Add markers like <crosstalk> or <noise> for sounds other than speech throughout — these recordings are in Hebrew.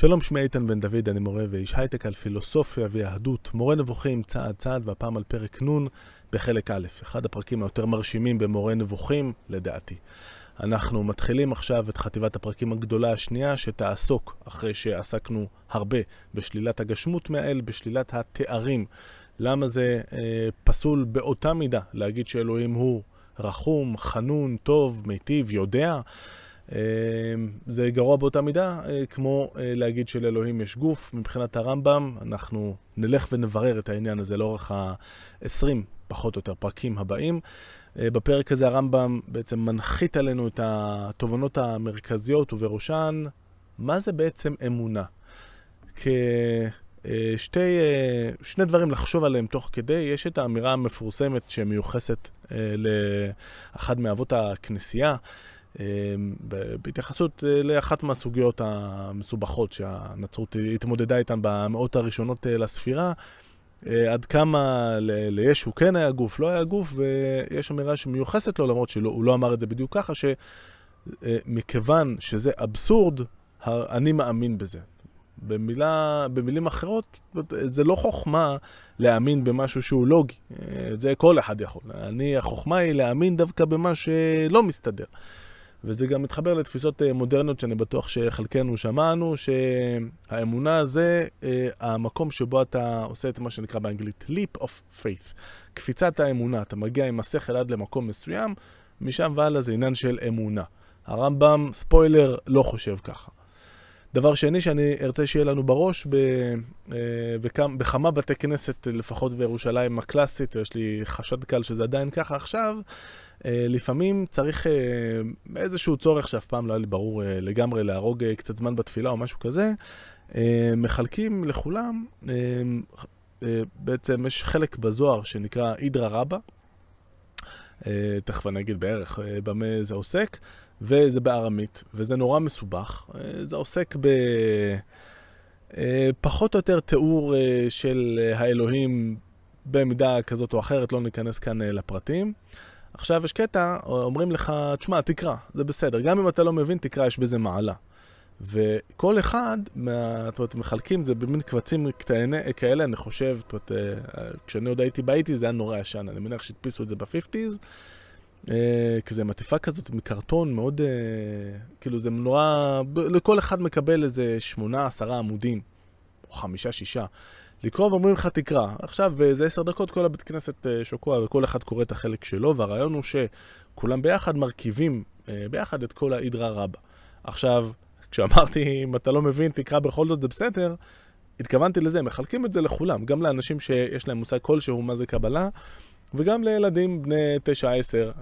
שלום, שמי איתן בן דוד, אני מורה ואיש הייטק על פילוסופיה ויהדות, מורה נבוכים צעד צעד, והפעם על פרק נ' בחלק א', אחד הפרקים היותר מרשימים במורה נבוכים, לדעתי. אנחנו מתחילים עכשיו את חטיבת הפרקים הגדולה השנייה, שתעסוק, אחרי שעסקנו הרבה בשלילת הגשמות מהאל, בשלילת התארים. למה זה אה, פסול באותה מידה להגיד שאלוהים הוא רחום, חנון, טוב, מיטיב, יודע? אמ, זה גרוע באותה מידה, אה, כמו אה, להגיד שלאלוהים יש גוף. מבחינת הרמב"ם, אנחנו נלך ונברר את העניין הזה לאורך ה-20, פחות או יותר, פרקים הבאים. אה, בפרק הזה הרמב"ם בעצם מנחית עלינו את התובנות המרכזיות, ובראשן, מה זה בעצם אמונה? כשתי, שני דברים לחשוב עליהם תוך כדי, יש את האמירה המפורסמת שמיוחסת לאחד מאבות הכנסייה. אמ, בהתייחסות אה, לאחת מהסוגיות המסובכות שהנצרות התמודדה איתן במאות הראשונות אה, לספירה, אה, עד כמה לישו כן היה גוף, לא היה גוף, ויש אמירה שמיוחסת לו, למרות שהוא לא אמר את זה בדיוק ככה, שמכיוון שזה אבסורד, אני מאמין בזה. במילה, במילים אחרות, זה לא חוכמה להאמין במשהו שהוא לוגי. זה כל אחד יכול. אני, החוכמה היא להאמין דווקא במה שלא מסתדר. וזה גם מתחבר לתפיסות אה, מודרניות שאני בטוח שחלקנו שמענו, שהאמונה זה אה, המקום שבו אתה עושה את מה שנקרא באנגלית leap of faith, קפיצת האמונה. אתה מגיע עם השכל עד למקום מסוים, משם והלאה זה עניין של אמונה. הרמב"ם, ספוילר, לא חושב ככה. דבר שני שאני ארצה שיהיה לנו בראש, ב, אה, בכמה, בכמה בתי כנסת, לפחות בירושלים הקלאסית, יש לי חשד קל שזה עדיין ככה עכשיו, לפעמים צריך אה, איזשהו צורך שאף פעם לא היה לי ברור אה, לגמרי להרוג קצת זמן בתפילה או משהו כזה, מחלקים לכולם, בעצם יש חלק בזוהר שנקרא אידרא רבא, תכף אני אגיד בערך במה זה עוסק, וזה בארמית, וזה נורא מסובך. זה עוסק ב... פחות או יותר תיאור של האלוהים במידה כזאת או אחרת, לא ניכנס כאן לפרטים. עכשיו יש קטע, אומרים לך, תשמע, תקרא, זה בסדר. גם אם אתה לא מבין, תקרא, יש בזה מעלה. וכל אחד, מה, זאת אומרת, מחלקים זה במין קבצים קטענה, כאלה, אני חושב, זאת אומרת, אה, כשאני עוד הייתי באיטי זה היה נורא ישן, אני מניח שהדפיסו את זה בפיפטיז, אה, כזה מטיפה כזאת מקרטון מאוד, אה, כאילו זה נורא, לכל אחד מקבל איזה שמונה, עשרה עמודים, או חמישה, שישה. לקרוא ואומרים לך תקרא. עכשיו, זה עשר דקות, כל הבית כנסת אה, שוקוע וכל אחד קורא את החלק שלו, והרעיון הוא שכולם ביחד מרכיבים אה, ביחד את כל האידרא רבא. עכשיו, כשאמרתי, אם אתה לא מבין, תקרא בכל זאת, זה בסדר, התכוונתי לזה, מחלקים את זה לכולם, גם לאנשים שיש להם מושג כלשהו מה זה קבלה, וגם לילדים בני 9-10,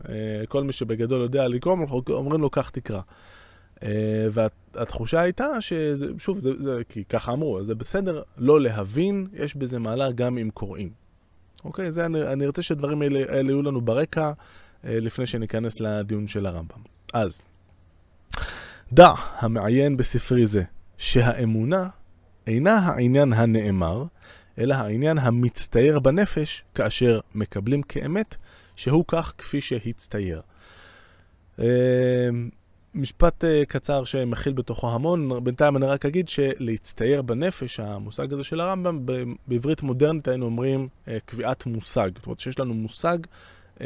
אה, כל מי שבגדול יודע לקרוא, אומרים לו, קח תקרא. אה, והתחושה הייתה שזה, שוב, זה, זה, כי ככה אמרו, זה בסדר לא להבין, יש בזה מעלה גם אם קוראים. אוקיי? זה, אני, אני ארצה שהדברים האלה, האלה יהיו לנו ברקע אה, לפני שניכנס לדיון של הרמב"ם. אז, דע המעיין בספרי זה, שהאמונה אינה העניין הנאמר, אלא העניין המצטייר בנפש כאשר מקבלים כאמת שהוא כך כפי שהצטייר. אה, משפט uh, קצר שמכיל בתוכו המון, בינתיים אני רק אגיד שלהצטייר בנפש, המושג הזה של הרמב"ם, בעברית מודרנית היינו אומרים uh, קביעת מושג. זאת אומרת שיש לנו מושג uh,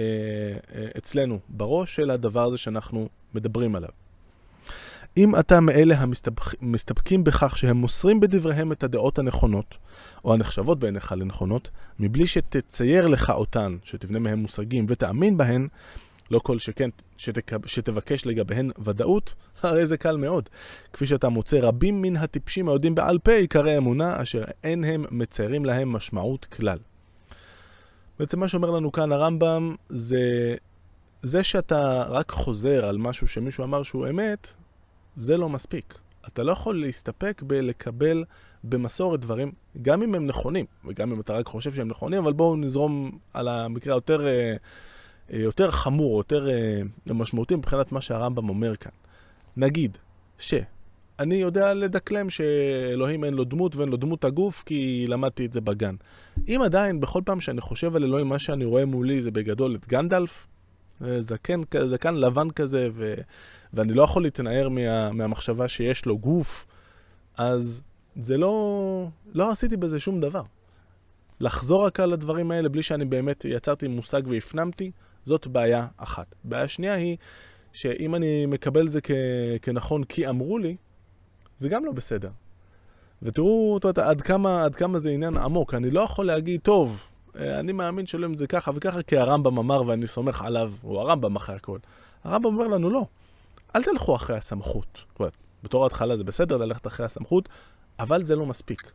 אצלנו בראש של הדבר הזה שאנחנו מדברים עליו. אם אתה מאלה המסתפקים בכך שהם מוסרים בדבריהם את הדעות הנכונות, או הנחשבות בעיניך לנכונות, מבלי שתצייר לך אותן, שתבנה מהם מושגים ותאמין בהן, לא כל שכן שתקב, שתבקש לגביהן ודאות, הרי זה קל מאוד. כפי שאתה מוצא רבים מן הטיפשים היודעים בעל פה עיקרי אמונה, אשר אין הם מציירים להם משמעות כלל. בעצם מה שאומר לנו כאן הרמב"ם זה זה שאתה רק חוזר על משהו שמישהו אמר שהוא אמת, זה לא מספיק. אתה לא יכול להסתפק בלקבל במסורת דברים, גם אם הם נכונים, וגם אם אתה רק חושב שהם נכונים, אבל בואו נזרום על המקרה היותר... Uh, יותר חמור, יותר אה, משמעותי מבחינת מה שהרמב"ם אומר כאן. נגיד שאני יודע לדקלם שאלוהים אין לו דמות ואין לו דמות הגוף כי למדתי את זה בגן. אם עדיין בכל פעם שאני חושב על אלוהים, מה שאני רואה מולי זה בגדול את גנדלף, אה, זקן, זקן לבן כזה, ו, ואני לא יכול להתנער מה, מהמחשבה שיש לו גוף, אז זה לא... לא עשיתי בזה שום דבר. לחזור רק על הדברים האלה בלי שאני באמת יצרתי מושג והפנמתי, זאת בעיה אחת. בעיה שנייה היא שאם אני מקבל את זה כ... כנכון כי אמרו לי, זה גם לא בסדר. ותראו זאת, עד, כמה, עד כמה זה עניין עמוק. אני לא יכול להגיד, טוב, אה, אני מאמין שלם זה ככה וככה, כי הרמב"ם אמר ואני סומך עליו, הוא הרמב"ם אחרי הכל. הרמב"ם אומר לנו, לא, אל תלכו אחרי הסמכות. זאת אומרת, בתור ההתחלה זה בסדר ללכת אחרי הסמכות, אבל זה לא מספיק.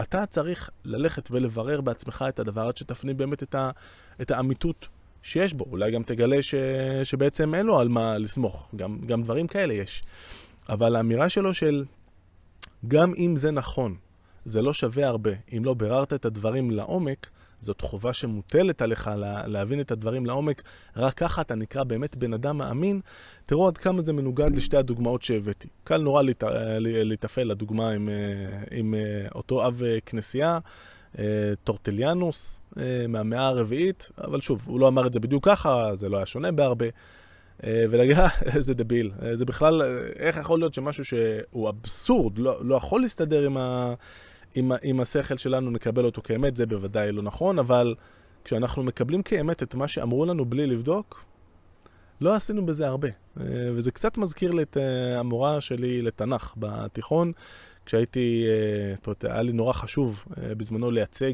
אתה צריך ללכת ולברר בעצמך את הדבר עד שתפנים באמת את, ה, את האמיתות שיש בו. אולי גם תגלה ש, שבעצם אין לו על מה לסמוך. גם, גם דברים כאלה יש. אבל האמירה שלו של גם אם זה נכון, זה לא שווה הרבה. אם לא ביררת את הדברים לעומק, זאת חובה שמוטלת עליך לה, להבין את הדברים לעומק, רק ככה אתה נקרא באמת בן אדם מאמין. תראו עד כמה זה מנוגד לשתי הדוגמאות שהבאתי. קל נורא להת, להתאפל לדוגמה עם, אה, עם אה, אותו אב אה, כנסייה, טורטליאנוס מהמאה הרביעית, אבל שוב, הוא לא אמר את זה בדיוק ככה, זה לא היה שונה בהרבה. ולהגיד, איזה דביל. זה בכלל, איך יכול להיות שמשהו שהוא אבסורד, לא, לא יכול להסתדר עם ה... עם, עם השכל שלנו נקבל אותו כאמת, זה בוודאי לא נכון, אבל כשאנחנו מקבלים כאמת את מה שאמרו לנו בלי לבדוק, לא עשינו בזה הרבה. אה, וזה קצת מזכיר לי את אה, המורה שלי לתנ"ך בתיכון, כשהייתי, אה, היה לי נורא חשוב בזמנו לייצג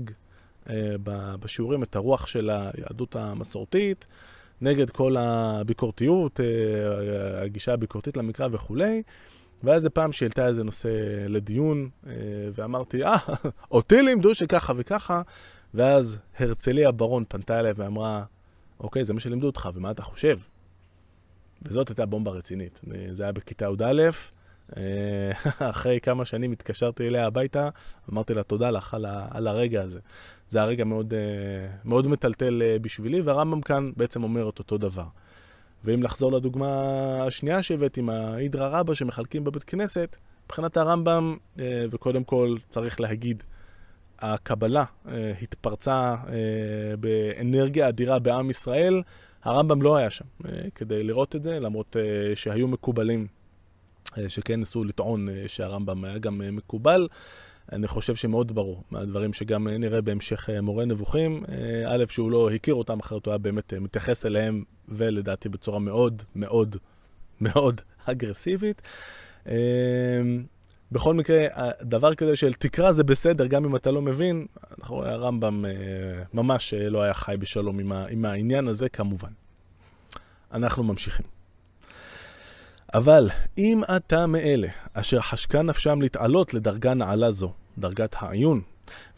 בשיעורים את הרוח של היהדות המסורתית, נגד כל הביקורתיות, הגישה הביקורתית למקרא וכולי. והיה איזה פעם שהעלתה איזה נושא לדיון, אה, ואמרתי, אה, אותי לימדו שככה וככה, ואז הרצליה ברון פנתה אליי ואמרה, אוקיי, זה מה שלימדו אותך, ומה אתה חושב? וזאת הייתה בומבה רצינית. זה היה בכיתה י"א, אה, <laughs> אחרי כמה שנים התקשרתי אליה הביתה, אמרתי לה תודה לך על, ה, על הרגע הזה. זה היה רגע מאוד, אה, מאוד מטלטל בשבילי, והרמב"ם כאן בעצם אומר את אותו דבר. ואם לחזור לדוגמה השנייה שהבאתי, עם ההידרא רבא שמחלקים בבית כנסת, מבחינת הרמב"ם, אה, וקודם כל צריך להגיד, הקבלה אה, התפרצה אה, באנרגיה אדירה בעם ישראל, הרמב"ם לא היה שם כדי לראות את זה, למרות שהיו מקובלים שכן ניסו לטעון שהרמב"ם היה גם מקובל. אני חושב שמאוד ברור, מהדברים שגם נראה בהמשך אה, מורה נבוכים, אה, א', שהוא לא הכיר אותם, אחרת הוא היה באמת אה, מתייחס אליהם, ולדעתי בצורה מאוד מאוד מאוד אגרסיבית. בכל מקרה, דבר כזה של תקרא זה בסדר, גם אם אתה לא מבין, אנחנו, הרמב"ם ממש לא היה חי בשלום עם העניין הזה כמובן. אנחנו ממשיכים. אבל אם אתה מאלה אשר חשקה נפשם להתעלות לדרגה נעלה זו, דרגת העיון,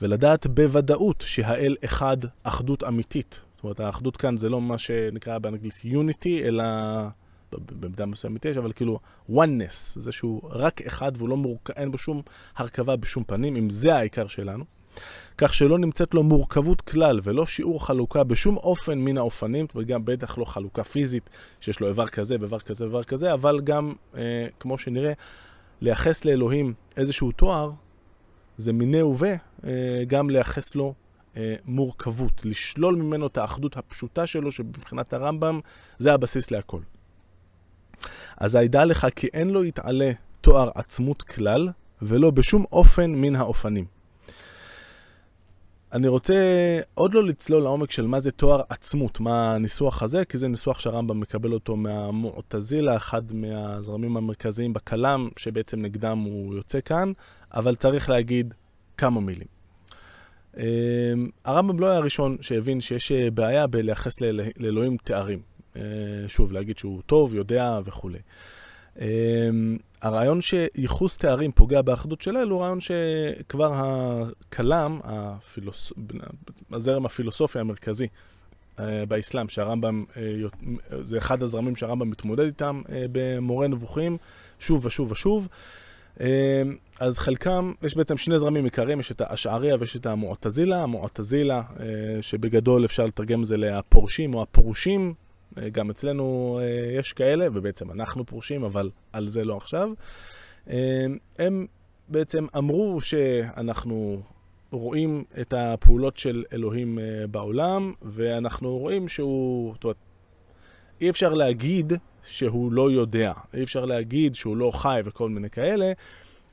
ולדעת בוודאות שהאל אחד אחדות אמיתית. זאת אומרת, האחדות כאן זה לא מה שנקרא באנגלית יוניטי, אלא במידה מסוימת יש, אבל כאילו oneness, זה שהוא רק אחד והוא לא מורכב, אין בו שום הרכבה בשום פנים, אם זה העיקר שלנו. כך שלא נמצאת לו מורכבות כלל ולא שיעור חלוקה בשום אופן מן האופנים, זאת אומרת גם בטח לא חלוקה פיזית שיש לו איבר כזה ואיבר כזה ואיבר כזה, אבל גם, אה, כמו שנראה, לייחס לאלוהים איזשהו תואר, זה מיני ובה, אה, גם לייחס לו אה, מורכבות, לשלול ממנו את האחדות הפשוטה שלו, שמבחינת הרמב"ם זה הבסיס להכל. אז הידע לך כי אין לו יתעלה תואר עצמות כלל, ולא בשום אופן מן האופנים. אני רוצה עוד לא לצלול לעומק של מה זה תואר עצמות, מה הניסוח הזה, כי זה ניסוח שהרמב"ם מקבל אותו מהמועטזילה, אחד מהזרמים המרכזיים בכלם, שבעצם נגדם הוא יוצא כאן, אבל צריך להגיד כמה מילים. אמ, הרמב"ם לא היה הראשון שהבין שיש בעיה בלייחס לאלוהים תארים. אה, שוב, להגיד שהוא טוב, יודע וכולי. הרעיון שייחוס תארים פוגע באחדות של אלו הוא רעיון שכבר הכלם, הפילוס... הזרם הפילוסופי המרכזי אה, באסלאם, שהרמב"ם, אה, זה אחד הזרמים שהרמב"ם מתמודד איתם אה, במורה נבוכים, שוב ושוב ושוב. אז חלקם, יש בעצם שני זרמים עיקריים, יש את האשעריה ויש את המועטזילה. המועטזילה, שבגדול אפשר לתרגם את זה לפורשים או הפרושים, אה, גם אצלנו אה, יש כאלה, ובעצם אנחנו פרושים, אבל על זה לא עכשיו. אה, הם בעצם אמרו שאנחנו רואים את הפעולות של אלוהים בעולם, ואנחנו רואים שהוא, זאת אומרת, אי אפשר להגיד שהוא לא יודע, אי אפשר להגיד שהוא לא חי וכל מיני כאלה,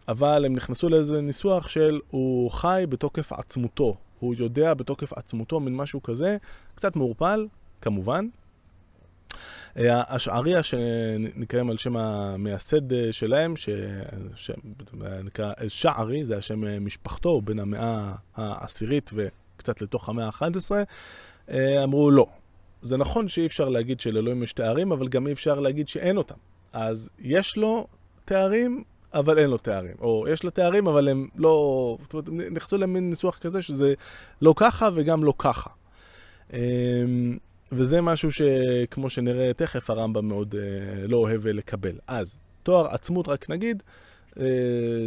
אבל הם נכנסו לאיזה ניסוח של הוא חי בתוקף עצמותו. הוא יודע בתוקף עצמותו, מין משהו כזה, קצת מעורפל, כמובן. השעריה שנקראים על שם המייסד אה, שלהם, שנקרא שערי, זה השם משפחתו, בין המאה העשירית וקצת לתוך המאה ה-11, אה, אמרו לא. זה נכון שאי אפשר להגיד שלאלוהים יש תארים, אבל גם אי אפשר להגיד שאין אותם. אז יש לו תארים, אבל אין לו תארים. או יש לו תארים, אבל הם לא... זאת אומרת, נכנסו למין ניסוח כזה שזה לא ככה וגם לא ככה. וזה משהו שכמו שנראה תכף, הרמב"ם מאוד אה, לא אוהב לקבל. אז, תואר עצמות, רק נגיד, אה,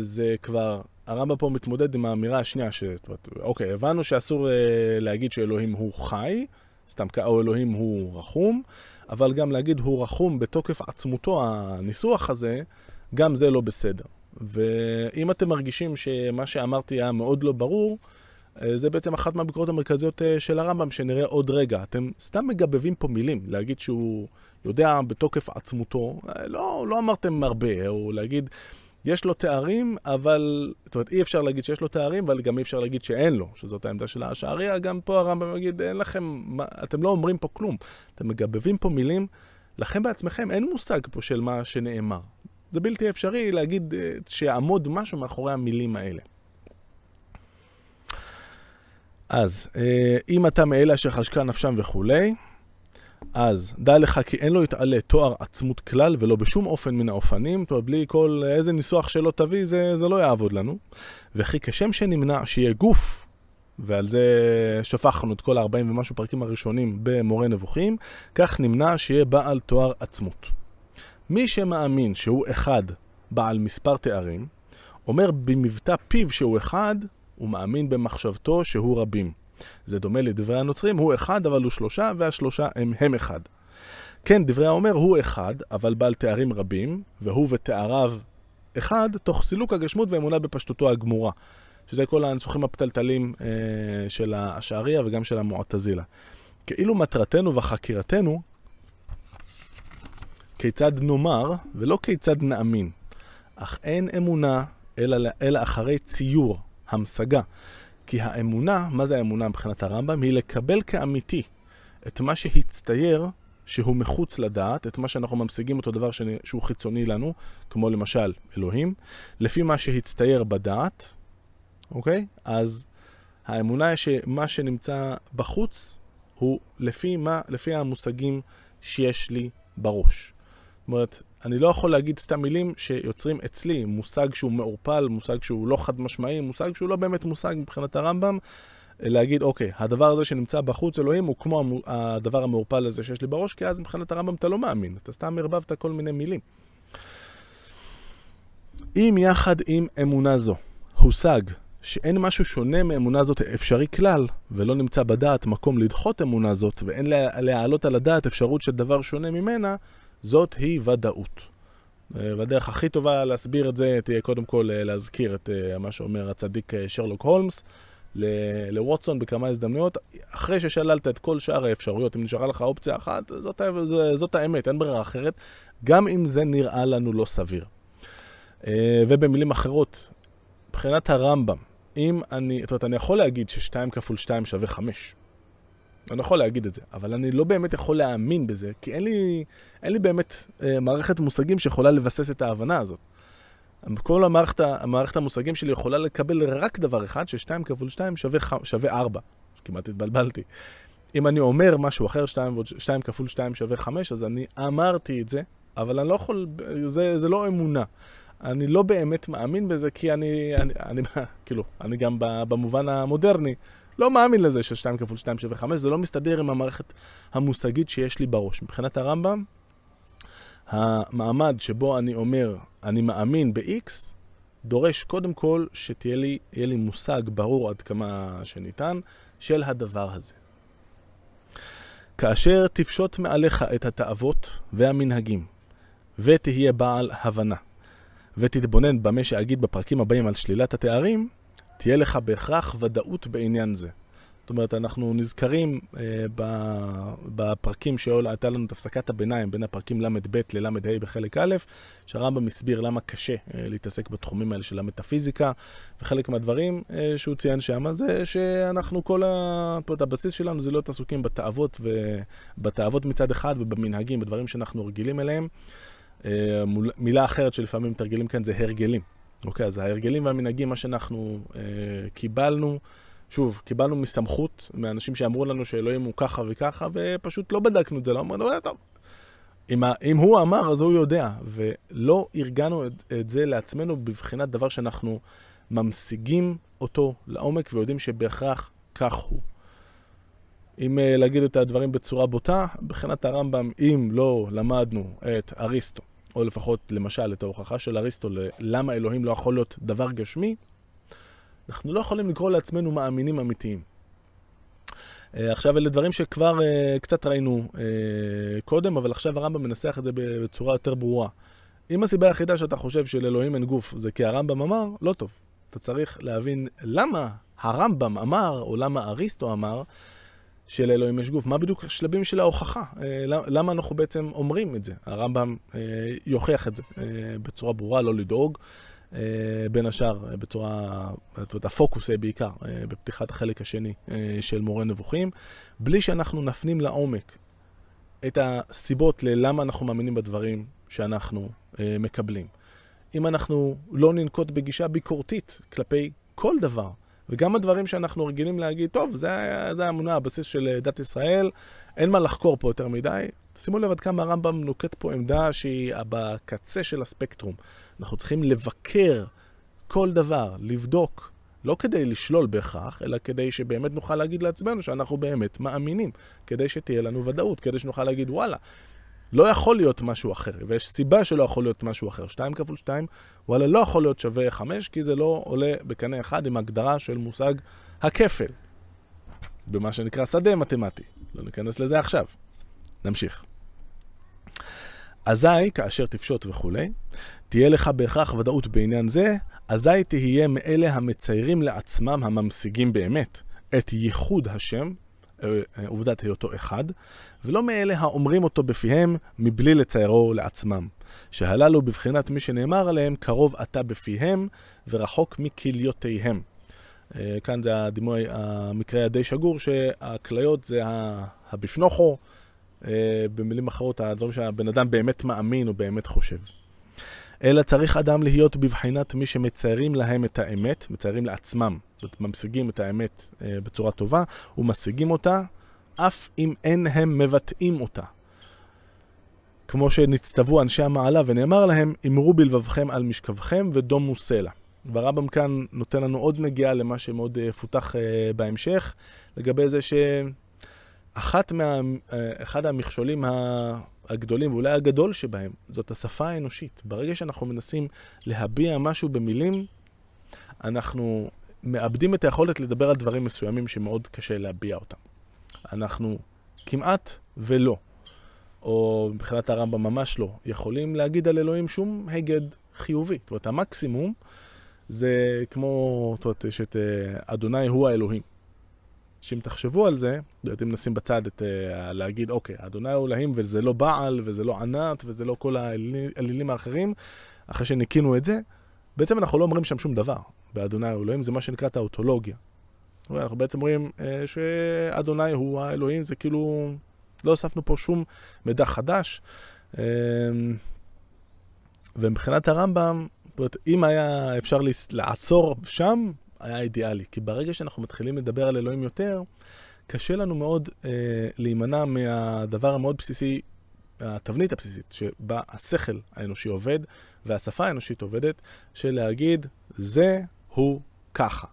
זה כבר, הרמב"ם פה מתמודד עם האמירה השנייה, ש... אוקיי, הבנו שאסור אה, להגיד שאלוהים הוא חי, סתם, או אלוהים הוא רחום, אבל גם להגיד הוא רחום בתוקף עצמותו, הניסוח הזה, גם זה לא בסדר. ואם אתם מרגישים שמה שאמרתי היה מאוד לא ברור, זה בעצם אחת מהביקורות המרכזיות אה, של הרמב"ם, שנראה עוד רגע. אתם סתם מגבבים פה מילים, להגיד שהוא יודע בתוקף עצמותו, אה, לא, לא אמרתם הרבה, או להגיד, יש לו תארים, אבל, זאת אומרת, אי אפשר להגיד שיש לו תארים, אבל גם אי אפשר להגיד שאין לו, שזאת העמדה של השעריה. גם פה הרמב"ם יגיד, אין לכם, אתם לא אומרים פה כלום. אתם מגבבים פה מילים, לכם בעצמכם אין מושג פה של מה שנאמר. זה בלתי אפשרי להגיד שיעמוד משהו מאחורי המילים האלה. אז אה, אם אתה מאלה אשר חשקה נפשם וכולי, אז דע לך כי אין לו יתעלה תואר עצמות כלל ולא בשום אופן מן האופנים, זאת אומרת, בלי כל איזה ניסוח שלא תביא, זה, זה לא יעבוד לנו. וכי כשם שנמנע שיהיה גוף, ועל זה שפכנו את כל ה-40 ומשהו פרקים הראשונים במורה נבוכים, כך נמנע שיהיה בעל תואר עצמות. מי שמאמין שהוא אחד בעל מספר תארים, אומר במבטא פיו שהוא אחד, הוא מאמין במחשבתו שהוא רבים. זה דומה לדברי הנוצרים, הוא אחד אבל הוא שלושה, והשלושה הם הם אחד. כן, דברי האומר הוא אחד, אבל בעל תארים רבים, והוא ותאריו אחד, תוך סילוק הגשמות ואמונה בפשטותו הגמורה. שזה כל הניסוחים הפתלתלים אה, של השעריה וגם של המועטזילה. כאילו מטרתנו וחקירתנו, כיצד נאמר ולא כיצד נאמין. אך אין אמונה אלא, אלא אחרי ציור, המשגה. כי האמונה, מה זה האמונה מבחינת הרמב"ם? היא לקבל כאמיתי את מה שהצטייר שהוא מחוץ לדעת, את מה שאנחנו ממשיגים אותו דבר שהוא חיצוני לנו, כמו למשל אלוהים, לפי מה שהצטייר בדעת, אוקיי? אז האמונה היא שמה שנמצא בחוץ הוא לפי, מה, לפי המושגים שיש לי בראש. אומרת, אני לא יכול להגיד סתם מילים שיוצרים אצלי מושג שהוא מעורפל, מושג שהוא לא חד משמעי, מושג שהוא לא באמת מושג מבחינת הרמב"ם. להגיד, אוקיי, הדבר הזה שנמצא בחוץ אלוהים הוא כמו הדבר המעורפל הזה שיש לי בראש, כי אז מבחינת הרמב"ם אתה לא מאמין, אתה סתם ערבבת כל מיני מילים. אם יחד עם אמונה זו הושג שאין משהו שונה מאמונה זאת אפשרי כלל, ולא נמצא בדעת מקום לדחות אמונה זאת, ואין להעלות על הדעת אפשרות של דבר שונה ממנה, זאת היא ודאות. אה, והדרך הכי טובה להסביר את זה תהיה קודם כל אה, להזכיר את אה, מה שאומר הצדיק שרלוק הולמס לווטסון בכמה הזדמנויות. אחרי ששללת את כל שאר האפשרויות, אם נשארה לך אופציה אחת, זאת, זאת האמת, אין ברירה אחרת, גם אם זה נראה לנו לא סביר. ובמילים אחרות, מבחינת הרמב"ם, אם אני, זאת אומרת, אני יכול להגיד ש-2 כפול 2 שווה 5. אני יכול להגיד את זה, אבל אני לא באמת יכול להאמין בזה, כי אין לי, אין לי באמת אה, מערכת מושגים שיכולה לבסס את ההבנה הזאת. כל המערכת, המערכת המושגים שלי יכולה לקבל רק דבר אחד, ש-2 כפול 2 שווה, שווה 4. כמעט התבלבלתי. אם אני אומר משהו אחר, 2, 2 כפול 2 שווה 5, אז אני אמרתי את זה, אבל אני לא יכול, זה, זה לא אמונה. אני לא באמת מאמין בזה, כי אני, אני, אני, <laughs> כאילו, אני גם במובן המודרני, לא מאמין לזה ש-2 כפול 2 שווה 5, זה לא מסתדר עם המערכת המושגית שיש לי בראש. מבחינת הרמב"ם, המעמד שבו אני אומר, אני מאמין ב-X, דורש קודם כל שתהיה לי, לי מושג ברור עד כמה שניתן של הדבר הזה. כאשר תפשוט מעליך את התאוות והמנהגים, ותהיה בעל הבנה, ותתבונן במה שאגיד בפרקים הבאים על שלילת התארים, תהיה לך בהכרח ודאות בעניין זה. זאת אומרת, אנחנו נזכרים אה, בפרקים שהייתה לנו את הפסקת הביניים בין הפרקים ל"ב לל"ה בחלק א', שהרמב"ם הסביר למה קשה אה, להתעסק בתחומים האלה של המטאפיזיקה, וחלק מהדברים אה, שהוא ציין שם זה שאנחנו כל ה... אומרת, הבסיס שלנו זה להיות עסוקים בתאוות, ובתאוות מצד אחד ובמנהגים, בדברים שאנחנו רגילים אליהם. אה, מילה אחרת שלפעמים מתרגלים כאן זה הרגלים. אוקיי, אז ההרגלים והמנהגים, מה שאנחנו אה, קיבלנו, שוב, קיבלנו מסמכות, מאנשים שאמרו לנו שאלוהים הוא ככה וככה, ופשוט לא בדקנו את זה, לא אמרנו, אה, טוב. אם, אם הוא אמר, אז הוא יודע, ולא ארגנו את, את זה לעצמנו בבחינת דבר שאנחנו ממשיגים אותו לעומק ויודעים שבהכרח כך הוא. אם uh, להגיד את הדברים בצורה בוטה, מבחינת הרמב"ם, אם לא למדנו את אריסטו, או לפחות למשל את ההוכחה של אריסטו ללמה אלוהים לא יכול להיות דבר גשמי, אנחנו לא יכולים לקרוא לעצמנו מאמינים אמיתיים. Uh, עכשיו, אלה דברים שכבר uh, קצת ראינו uh, קודם, אבל עכשיו הרמב"ם מנסח את זה בצורה יותר ברורה. אם הסיבה היחידה שאתה חושב שלאלוהים אין גוף זה כי הרמב"ם אמר, לא טוב. אתה צריך להבין למה הרמב"ם אמר, או למה אריסטו אמר, שלאלוהים יש גוף. מה בדיוק השלבים של ההוכחה? למה אנחנו בעצם אומרים את זה? הרמב"ם יוכיח את זה בצורה ברורה, לא לדאוג. אה, בין השאר, אה, בצורה, זאת אומרת, הפוקוס בעיקר אה, בפתיחת החלק השני של מורה נבוכים, בלי שאנחנו נפנים לעומק את הסיבות ללמה אנחנו מאמינים בדברים שאנחנו מקבלים. אם אנחנו לא ננקוט בגישה ביקורתית כלפי כל דבר, וגם הדברים שאנחנו רגילים להגיד, טוב, זה, האמונה, הבסיס של דת ישראל, אין מה לחקור פה יותר מדי. שימו לב עד כמה הרמב"ם נוקט פה עמדה שהיא בקצה של הספקטרום. אנחנו צריכים לבקר כל דבר, לבדוק, לא כדי לשלול בהכרח, אלא כדי שבאמת נוכל להגיד לעצמנו שאנחנו באמת מאמינים, כדי שתהיה לנו ודאות, כדי שנוכל להגיד, וואלה, לא יכול להיות משהו אחר, ויש סיבה שלא יכול להיות משהו אחר. 2 כפול 2, וואלה, לא יכול להיות שווה 5, כי זה לא עולה בקנה אחד עם הגדרה של מושג הכפל, במה שנקרא שדה מתמטי. לא ניכנס לזה עכשיו. נמשיך. אזי, כאשר תפשוט וכולי, תהיה לך בהכרח ודאות בעניין זה, אזי תהיה מאלה המציירים לעצמם הממשיגים באמת את ייחוד השם, עובדת היותו אחד, ולא מאלה האומרים אותו בפיהם מבלי לציירו לעצמם. שהללו בבחינת מי שנאמר עליהם, קרוב אתה בפיהם ורחוק מכליותיהם. אה, כאן זה הדימוי, המקרה הדי שגור, שהכליות זה הבפנוכו, במילים אחרות, הדברים שהבן אדם באמת מאמין או באמת חושב. אלא צריך אדם להיות בבחינת מי שמציירים להם את האמת, מציירים לעצמם, זאת אומרת, ממשיגים את האמת אה, בצורה טובה, ומשיגים אותה, אף אם אין הם מבטאים אותה. כמו שנצטוו אנשי המעלה ונאמר להם, אמרו בלבבכם על משכבכם ודומו סלע. והרמב"ם כאן נותן לנו עוד נגיעה למה שמאוד יפותח אה, אה, בהמשך, לגבי זה שאחד מה, אה, המכשולים הגדולים, ואולי הגדול שבהם, זאת השפה האנושית. ברגע שאנחנו מנסים להביע משהו במילים, אנחנו מאבדים את היכולת לדבר על דברים מסוימים שמאוד קשה להביע אותם. אנחנו כמעט ולא, או מבחינת הרמב"ם ממש לא, יכולים להגיד על אלוהים שום הגד חיובי. זאת אומרת, המקסימום זה כמו, זאת אומרת, יש את אה, אדוני הוא האלוהים. שאם תחשבו על זה, אם נשים בצד את uh, להגיד, אוקיי, אדוני הוא אלוהים וזה לא בעל וזה לא ענת וזה לא כל האלילים האחרים, אחרי שניקינו את זה, בעצם אנחנו לא אומרים שם שום דבר באדוני הוא אלוהים, זה מה שנקרא האוטולוגיה. אנחנו בעצם אומרים uh, שאדוני הוא האלוהים, זה כאילו, לא הוספנו פה שום מידע חדש. Uh, ומבחינת הרמב"ם, אם היה אפשר לעצור שם, היה אידיאלי. כי ברגע שאנחנו מתחילים לדבר על אלוהים יותר, קשה לנו מאוד אה, להימנע מהדבר המאוד בסיסי, התבנית הבסיסית, שבה השכל האנושי עובד והשפה האנושית עובדת, של להגיד, זה הוא ככה.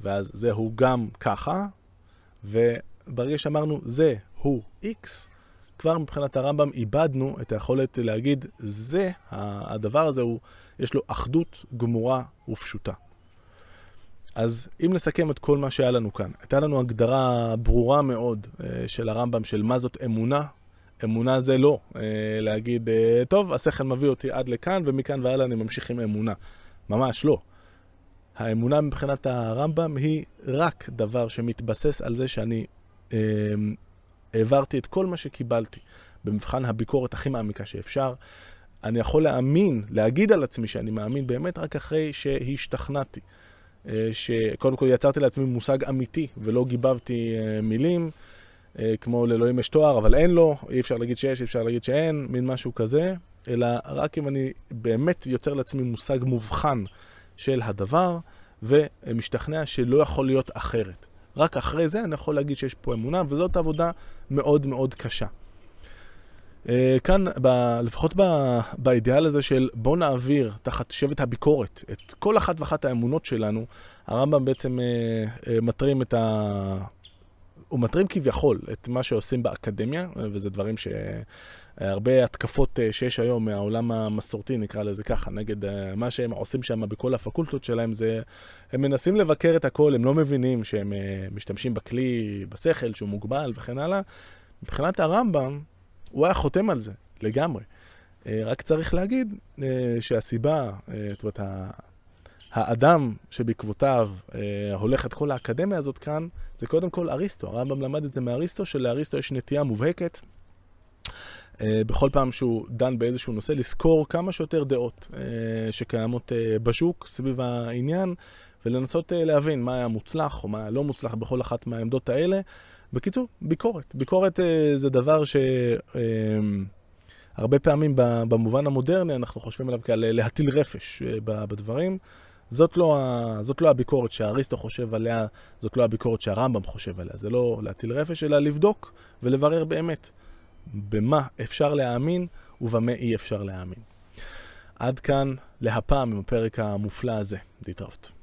ואז זה הוא גם ככה, וברגע שאמרנו, זה הוא X, כבר מבחינת הרמב"ם איבדנו את היכולת להגיד, זה, הדבר הזה הוא, יש לו אחדות גמורה ופשוטה. אז אם נסכם את כל מה שהיה לנו כאן, הייתה לנו הגדרה ברורה מאוד אה, של הרמב"ם של מה זאת אמונה. אמונה זה לא אה, להגיד, אה, טוב, השכל מביא אותי עד לכאן ומכאן והלאה אני ממשיך עם אמונה. ממש לא. האמונה מבחינת הרמב"ם היא רק דבר שמתבסס על זה שאני אה, העברתי את כל מה שקיבלתי במבחן הביקורת הכי מעמיקה שאפשר. אני יכול להאמין, להגיד על עצמי שאני מאמין באמת רק אחרי שהשתכנעתי. אה, שקודם כל יצרתי לעצמי מושג אמיתי ולא גיבבתי אה, מילים, אה, כמו לאלוהים יש תואר, אבל אין לו, אי אפשר להגיד שיש, אי אפשר להגיד שאין, מין משהו כזה, אלא רק אם אני באמת יוצר לעצמי מושג מובחן של הדבר, ומשתכנע שלא יכול להיות אחרת. רק אחרי זה אני יכול להגיד שיש פה אמונה, וזאת עבודה מאוד מאוד קשה. אה, כאן, ב, לפחות ב, באידיאל הזה של בוא נעביר תחת שבט הביקורת את כל אחת ואחת האמונות שלנו, הרמב"ם בעצם אה, אה, מטרים את ה... הוא מטרים כביכול את מה שעושים באקדמיה, וזה דברים שהרבה התקפות שיש היום מהעולם המסורתי, נקרא לזה ככה, נגד מה שהם עושים שם בכל הפקולטות שלהם, זה הם מנסים לבקר את הכל, הם לא מבינים שהם משתמשים בכלי, בשכל, שהוא מוגבל וכן הלאה. מבחינת הרמב"ם, הוא היה חותם על זה, לגמרי. אה, רק צריך להגיד אה, שהסיבה, אה, זאת אומרת, האדם שבעקבותיו הולך את כל האקדמיה הזאת כאן, זה קודם כל אריסטו. הרמב"ם למד את זה מאריסטו, שלאריסטו יש נטייה מובהקת. בכל פעם שהוא דן באיזשהו נושא, לזכור כמה שיותר דעות שקיימות בשוק סביב העניין, ולנסות להבין מה היה מוצלח או מה היה לא מוצלח בכל אחת מהעמדות האלה, בקיצור, ביקורת. ביקורת אה, זה דבר שהרבה אה, פעמים במובן המודרני אנחנו חושבים עליו כעל להטיל רפש אה, בדברים. זאת לא, זאת לא הביקורת שהאריסטו חושב עליה, זאת לא הביקורת שהרמב"ם חושב עליה. זה לא להטיל רפש, אלא לבדוק ולברר באמת במה אפשר להאמין ובמה אי אפשר להאמין. עד כאן להפעם עם הפרק המופלא הזה. להתראות.